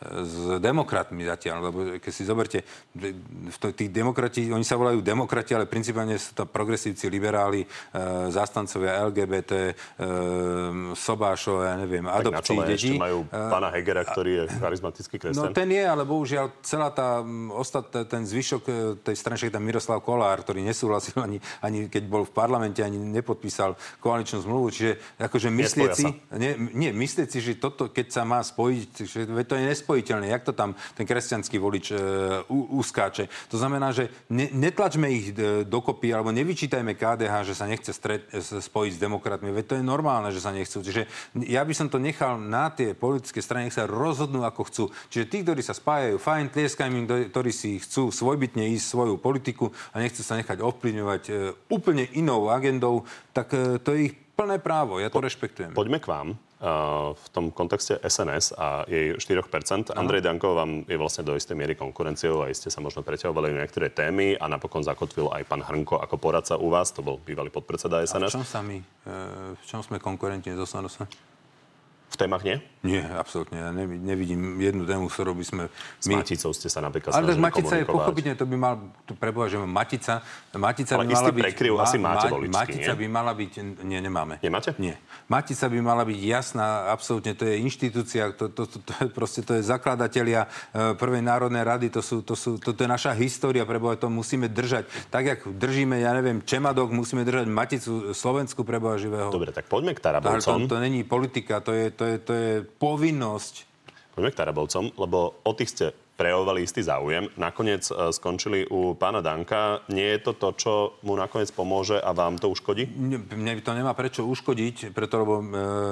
s demokratmi zatiaľ, lebo keď si zoberte, tých demokrati, oni sa volajú demokrati, ale principálne sú to progresívci, liberáli, e, zástancovia LGBT, e, Sobášov, ja neviem, tak adopcí detí. majú e, pána Hegera, ktorý je charizmatický kresťan. No ten je, ale bohužiaľ celá tá ostat, ten zvyšok e, tej strany, však tam Miroslav Kolár, ktorý nesúhlasil ani, ani keď bol v parlamente, ani nepodpísal koaličnú zmluvu, čiže akože myslieť si, nie, nie, myslieť si, že toto, keď sa má spojiť, že to je nespojiteľné. Jak to tam ten kresťanský volič e, uskáče? To znamená, že ne, netlačme ich e, dokopy, alebo nevyčítajme KDH, že sa nechce stret, e, spojiť s demokratmi. Veď to je normálne, že sa nechcú. Čiže ja by som to nechal na tie politické strany, nech sa rozhodnú, ako chcú. Čiže tí, ktorí sa spájajú, fajn, tlieskajme im, ktorí si chcú svojbytne ísť svoju politiku a nechcú sa nechať ovplyvňovať e, úplne inou agendou, tak e, to je ich plné právo. Ja to po, rešpektujem. Poďme k vám v tom kontexte SNS a jej 4%. Andrej Danko vám je vlastne do istej miery konkurenciou a ste sa možno preťahovali na niektoré témy a napokon zakotvil aj pán Hrnko ako poradca u vás, to bol bývalý podpredseda SNS. A v čom, sami, e, v čom sme konkurenti zo Sanosa? Témach nie? Nie, absolútne. Ja nevidím jednu tému, ktorú by sme... S my... Maticou ste sa napríklad Ale Matica je pochopiteľne, to by mal, tu preboha, že Matica, Matica Ale by mala byť... prekryv ma, asi máte ma, voličky, Matica nie? by mala byť... Nie, nemáme. Nemáte? Nie. Matica by mala byť jasná, absolútne, to je inštitúcia, to, to, to, to, je proste, to je zakladatelia e, Prvej národnej rady, to, sú, to, sú, to, to je naša história, preboha, to musíme držať. Tak, jak držíme, ja neviem, Čemadok, musíme držať Maticu Slovensku preboha živého. Dobre, tak poďme k Tarabovcom. To, to není politika, to je, to je, to je povinnosť. Poďme k Tarabovcom, lebo o tých ste prejavovali istý záujem. Nakoniec e, skončili u pána Danka. Nie je to to, čo mu nakoniec pomôže a vám to uškodí? Mne to nemá prečo uškodiť, preto lebo e,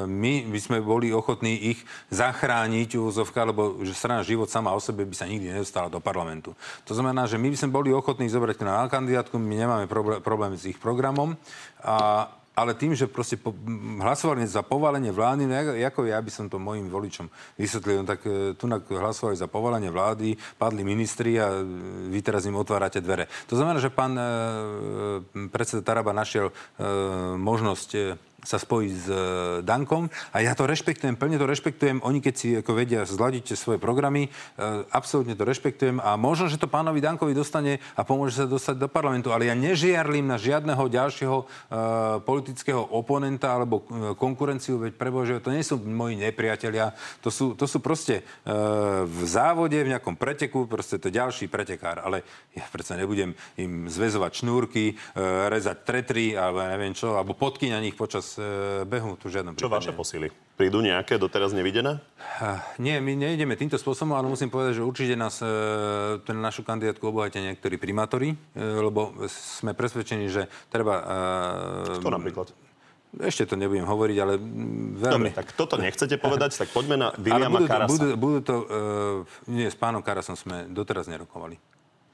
my by sme boli ochotní ich zachrániť úzovka, lebo že strana život sama o sebe by sa nikdy nedostala do parlamentu. To znamená, že my by sme boli ochotní zobrať na kandidátku, my nemáme problém s ich programom a ale tým, že proste po, hlasovali za povalenie vlády, no ako ja by som to mojim voličom vysvetlil, no tak e, tu hlasovali za povalenie vlády, padli ministri a e, vy teraz im otvárate dvere. To znamená, že pán e, predseda Taraba našiel e, možnosť e, sa spojiť s e, Dankom. A ja to rešpektujem, plne to rešpektujem. Oni keď si ako vedia zladiť svoje programy, e, absolútne to rešpektujem. A možno, že to pánovi Dankovi dostane a pomôže sa dostať do parlamentu, ale ja nežiarlim na žiadneho ďalšieho e, politického oponenta alebo konkurenciu, veď prebože, to nie sú moji nepriatelia, to sú, to sú proste v závode, v nejakom preteku, proste to ďalší pretekár, ale ja predsa nebudem im zväzovať šnúrky, rezať tretry, alebo neviem čo, alebo podky na nich počas behu tu žiadnom Čo vaše posily? Prídu nejaké doteraz nevidené? Nie, my nejdeme týmto spôsobom, ale musím povedať, že určite nás uh, na našu kandidátku obohatia niektorí primátori, uh, lebo sme presvedčení, že treba... Kto napríklad? Ešte to nebudem hovoriť, ale veľmi... Dobre, tak toto nechcete povedať, tak poďme na Williama budú to, Budú, budú to... Uh, nie, s pánom Karasom sme doteraz nerokovali.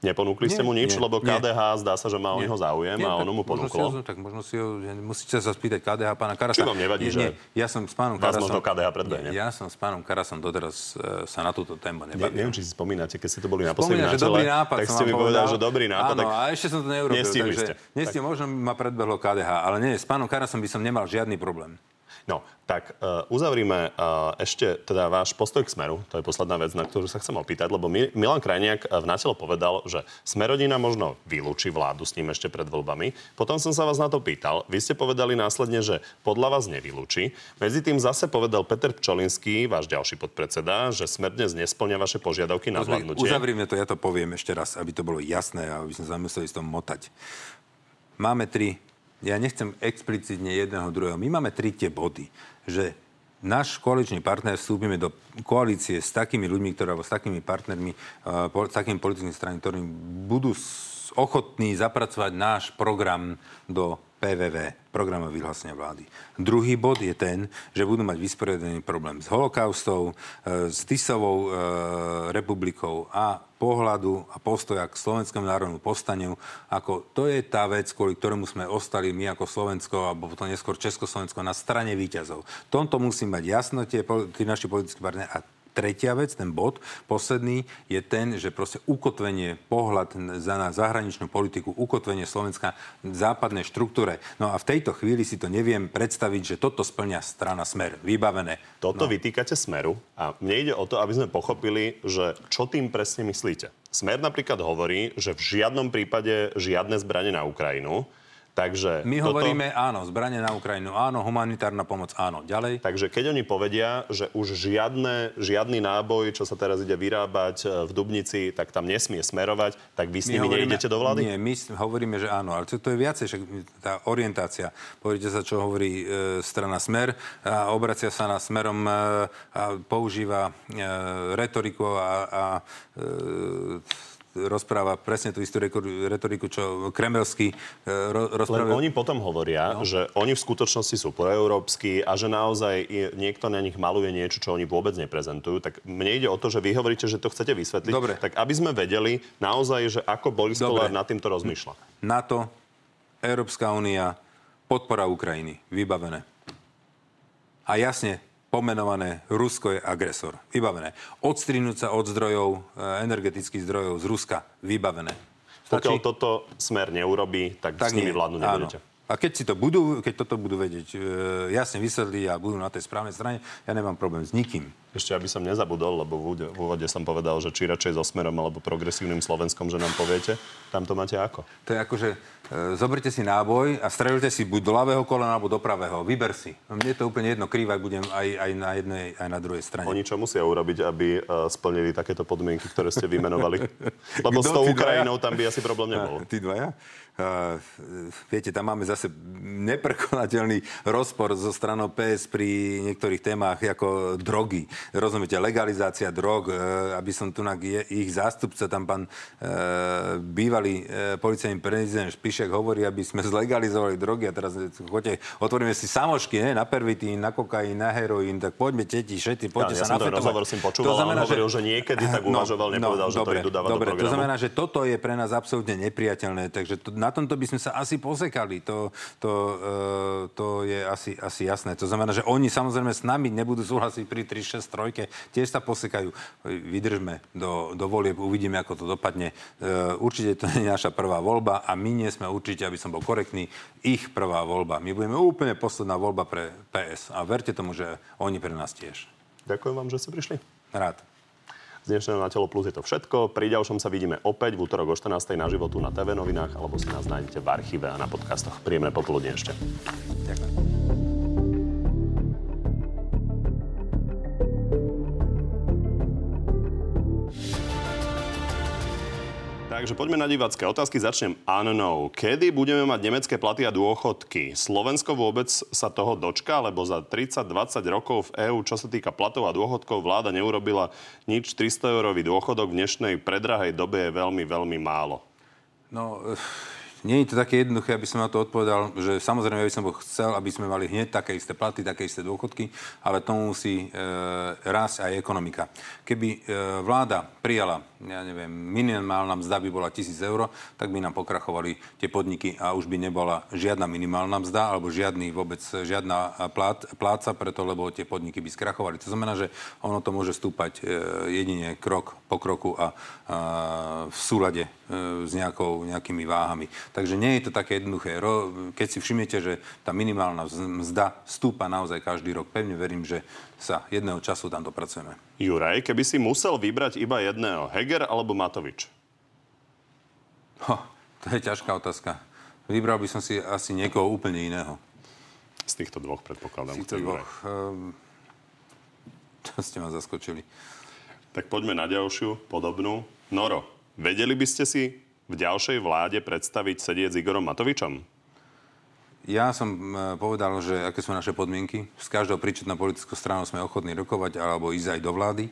Neponúkli ste mu nič, nie, lebo KDH nie. zdá sa, že má o neho záujem nie, a ono mu ponúklo. Možno si, tak možno si ho, musíte sa spýtať KDH pána Karasa. Či vám nevadí, nie, že nie, ja som s pánom vás Karasom, možno KDH predbehne? Ja som s pánom Karasom doteraz uh, sa na túto tému nebavil. Ne, neviem, či si spomínate, keď ste to boli naposledy na čele, nápad, tak ste mi povedali, že dobrý nápad. Áno, a ešte som to neurobil. Nestihli ste. Nestihli, možno ma predbehlo KDH, ale nie, s pánom Karasom by som nemal žiadny problém. No, tak uh, uzavrime uh, ešte teda váš postoj k Smeru. To je posledná vec, na ktorú sa chcem opýtať, lebo Milan Krajniak v Natelo povedal, že Smerodina možno vylúči vládu s ním ešte pred voľbami. Potom som sa vás na to pýtal. Vy ste povedali následne, že podľa vás nevylúči. Medzi tým zase povedal Peter Pčolinský, váš ďalší podpredseda, že Smer dnes nesplňa vaše požiadavky na vládnutie. Uzavrime to, ja to poviem ešte raz, aby to bolo jasné a aby sme sa museli s tom motať. Máme tri ja nechcem explicitne jedného druhého. My máme tri tie body že náš koaličný partner vstúpime do koalície s takými ľuďmi, ktoré, s takými partnermi, uh, s takými politickými stranami, ktorí budú ochotní zapracovať náš program do PVV, programu vyhlásenia vlády. Druhý bod je ten, že budú mať vysporiadaný problém s holokaustou, e, s Tisovou e, republikou a pohľadu a postoja k slovenskému národnému povstaniu, ako to je tá vec, kvôli ktorému sme ostali my ako Slovensko, alebo potom neskôr Československo na strane výťazov. Tomto musí mať jasno tie, tí naši politickí partnery a tretia vec, ten bod, posledný, je ten, že proste ukotvenie, pohľad za na zahraničnú politiku, ukotvenie Slovenska v západnej štruktúre. No a v tejto chvíli si to neviem predstaviť, že toto splňa strana Smer. Vybavené. Toto no. vytýkate Smeru a mne ide o to, aby sme pochopili, že čo tým presne myslíte. Smer napríklad hovorí, že v žiadnom prípade žiadne zbranie na Ukrajinu. Takže My toto... hovoríme áno, zbranie na Ukrajinu, áno, humanitárna pomoc, áno. Ďalej? Takže keď oni povedia, že už žiadne, žiadny náboj, čo sa teraz ide vyrábať e, v Dubnici, tak tam nesmie smerovať, tak vy s nimi hovoríme, nejdete do vlády? Nie, my hovoríme, že áno, ale to, to je viacej, však tá orientácia. Povedete sa, čo hovorí e, strana Smer a obracia sa na Smerom e, a používa e, retoriku a, a e, rozpráva presne tú istú retoriku, čo kremelský e, rozpráva. Len oni potom hovoria, no. že oni v skutočnosti sú proeurópsky a že naozaj niekto na nich maluje niečo, čo oni vôbec neprezentujú. Tak mne ide o to, že vy hovoríte, že to chcete vysvetliť. Dobre. Tak aby sme vedeli naozaj, že ako Boris Kolár nad týmto rozmýšľa. NATO, Európska únia, podpora Ukrajiny. Vybavené. A jasne, pomenované Rusko je agresor. Vybavené. Odstrinúť sa od zdrojov, eh, energetických zdrojov z Ruska. Vybavené. Stačí? Pokiaľ toto smer neurobí, tak, tak s nimi vládnu nebudete. Áno. A keď si to budú, keď toto budú vedieť e, jasne vysvetliť a budú na tej správnej strane, ja nemám problém s nikým. Ešte, aby som nezabudol, lebo v úvode, som povedal, že či radšej so Smerom alebo progresívnym Slovenskom, že nám poviete, tam to máte ako? To je ako, že e, zoberte si náboj a strelte si buď do ľavého kolena alebo do pravého. Vyber si. Mne to úplne jedno, krývať budem aj, aj na jednej, aj na druhej strane. Oni čo musia urobiť, aby uh, splnili takéto podmienky, ktoré ste vymenovali? [LAUGHS] Lebo s tou Ukrajinou tam by asi problém nebol. [LAUGHS] Tí dvaja? Uh, viete, tam máme zase neprekonateľný rozpor zo stranou PS pri niektorých témach ako drogy. Rozumiete, legalizácia drog, uh, aby som tu je, ich zástupca, tam pán uh, bývalý uh, policajný prezident Špišek hovorí, aby sme [LAUGHS] zlegalizovali drogy a teraz choďte, otvoríme si samošky, ne, na pervitín, na kokain, na heroín, tak poďme teti, šety, poďte ja, sa ja nafetovať. rozhovor si počúval, to znamená, on hovoril, že, že niekedy tak [LAUGHS] no, uvažoval, no, nepovedal, no, že dobre, to idú dávať dobre, do programu. to znamená, že toto je pre nás absolútne nepriateľné, takže to, na tomto by sme sa asi posekali. To, to, uh, to je asi, asi jasné. To znamená, že oni samozrejme s nami nebudú súhlasiť pri 3-6 3 tiež sa posekajú. Vydržme do, do volieb, uvidíme, ako to dopadne. Uh, určite to nie je naša prvá voľba a my nie sme určite, aby som bol korektný, ich prvá voľba. My budeme úplne posledná voľba pre PS a verte tomu, že oni pre nás tiež. Ďakujem vám, že ste prišli. Rád. Z dnešného Na telo plus je to všetko. Pri ďalšom sa vidíme opäť v útorok o 14. na životu na TV novinách alebo si nás nájdete v archíve a na podcastoch. Príjemné popoludne ešte. Ďakujem. Takže poďme na divácké otázky. Začnem Annou. Kedy budeme mať nemecké platy a dôchodky? Slovensko vôbec sa toho dočka, lebo za 30-20 rokov v EÚ, čo sa týka platov a dôchodkov, vláda neurobila nič. 300-eurový dôchodok v dnešnej predrahej dobe je veľmi, veľmi málo. No, nie je to také jednoduché, aby som na to odpovedal, že samozrejme by som chcel, aby sme mali hneď také isté platy, také isté dôchodky, ale tomu musí e, rásť aj ekonomika. Keby e, vláda prijala, ja neviem, minimálna mzda by bola 1000 eur, tak by nám pokrachovali tie podniky a už by nebola žiadna minimálna mzda alebo žiadny vôbec žiadna plát, pláca, preto lebo tie podniky by skrachovali. To znamená, že ono to môže stúpať e, jedine krok po kroku a, a v súlade s nejakou, nejakými váhami. Takže nie je to také jednoduché. Keď si všimnete, že tá minimálna mzda stúpa naozaj každý rok, pevne verím, že sa jedného času tam dopracujeme. Juraj, keby si musel vybrať iba jedného, Heger alebo Matovič? Ho, to je ťažká otázka. Vybral by som si asi niekoho úplne iného. Z týchto dvoch predpokladám. Z týchto dvoch. Um, [LAUGHS] to ste ma zaskočili. Tak poďme na ďalšiu, podobnú. Noro, Vedeli by ste si v ďalšej vláde predstaviť sedieť s Igorom Matovičom? Ja som e, povedal, že aké sú naše podmienky. S každou príčetnou politickou stranou sme ochotní rokovať alebo ísť aj do vlády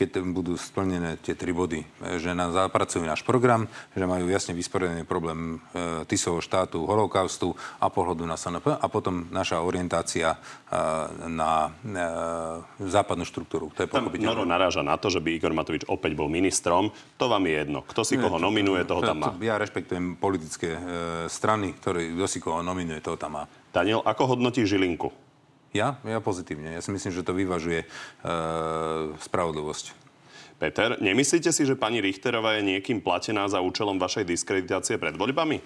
keď budú splnené tie tri body, že nám zapracujú náš program, že majú jasne vysporiadaný problém e, Tisovho štátu, holokaustu a pohľadu na SNP a potom naša orientácia e, na e, západnú štruktúru. To je pochopiteľné. Noro naráža na to, že by Igor Matovič opäť bol ministrom. To vám je jedno. Kto si Nie, koho nominuje, toho tam má. Ja rešpektujem politické e, strany, ktoré, kto si koho nominuje, toho tam má. Daniel, ako hodnotí Žilinku? Ja? Ja pozitívne. Ja si myslím, že to vyvažuje e, spravodlivosť. Peter, nemyslíte si, že pani Richterová je niekým platená za účelom vašej diskreditácie pred voľbami?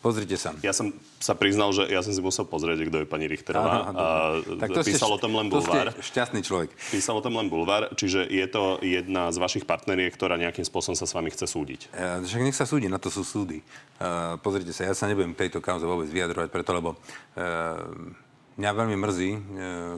Pozrite sa. Ja som sa priznal, že ja som si musel pozrieť, kto je pani Richterová. Áno, tak to písal ste, o tom len Bulvár. šťastný človek. Písal o tom len Bulvár, čiže je to jedna z vašich partneriek, ktorá nejakým spôsobom sa s vami chce súdiť. E, však nech sa súdi, na to sú súdy. E, pozrite sa, ja sa nebudem tejto kauze vôbec vyjadrovať, preto lebo e, Mňa veľmi mrzí, e,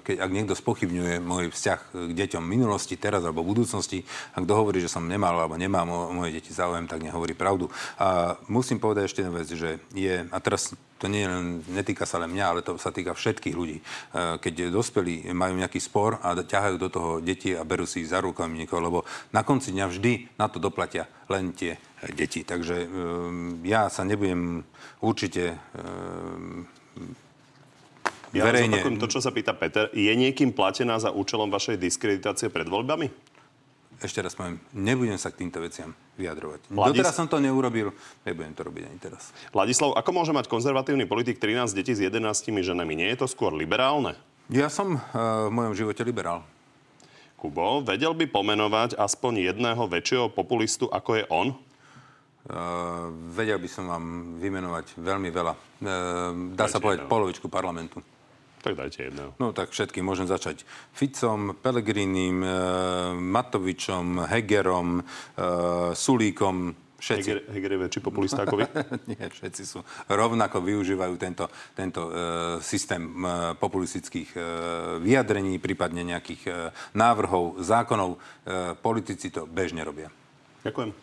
keď ak niekto spochybňuje môj vzťah k deťom minulosti, teraz alebo budúcnosti, ak kto hovorí, že som nemal alebo nemám o moje deti záujem, tak nehovorí pravdu. A musím povedať ešte jednu vec, že je, a teraz to nie len, netýka sa len mňa, ale to sa týka všetkých ľudí. E, keď dospelí majú nejaký spor a ťahajú do toho deti a berú si ich za rukojmníkov, lebo na konci dňa vždy na to doplatia len tie deti. Takže ja sa nebudem určite ja verejne... to, čo sa pýta Peter. Je niekým platená za účelom vašej diskreditácie pred voľbami? Ešte raz poviem, nebudem sa k týmto veciam vyjadrovať. Ladis... Doteraz som to neurobil, nebudem to robiť ani teraz. Ladislav, ako môže mať konzervatívny politik 13 detí s 11 ženami? Nie je to skôr liberálne? Ja som uh, v mojom živote liberál. Kubo, vedel by pomenovať aspoň jedného väčšieho populistu, ako je on? Uh, vedel by som vám vymenovať veľmi veľa. Uh, dá Dajte sa povedať polovičku parlamentu. Tak dajte jedného. No tak všetky môžem začať. Ficom, Pelegrinim, e, Matovičom, Hegerom, e, Sulíkom, všetci. Heger, Heger je väčší populista ako vy? [LAUGHS] Nie, všetci sú. Rovnako využívajú tento, tento e, systém e, populistických e, vyjadrení, prípadne nejakých e, návrhov, zákonov. E, politici to bežne robia. Ďakujem.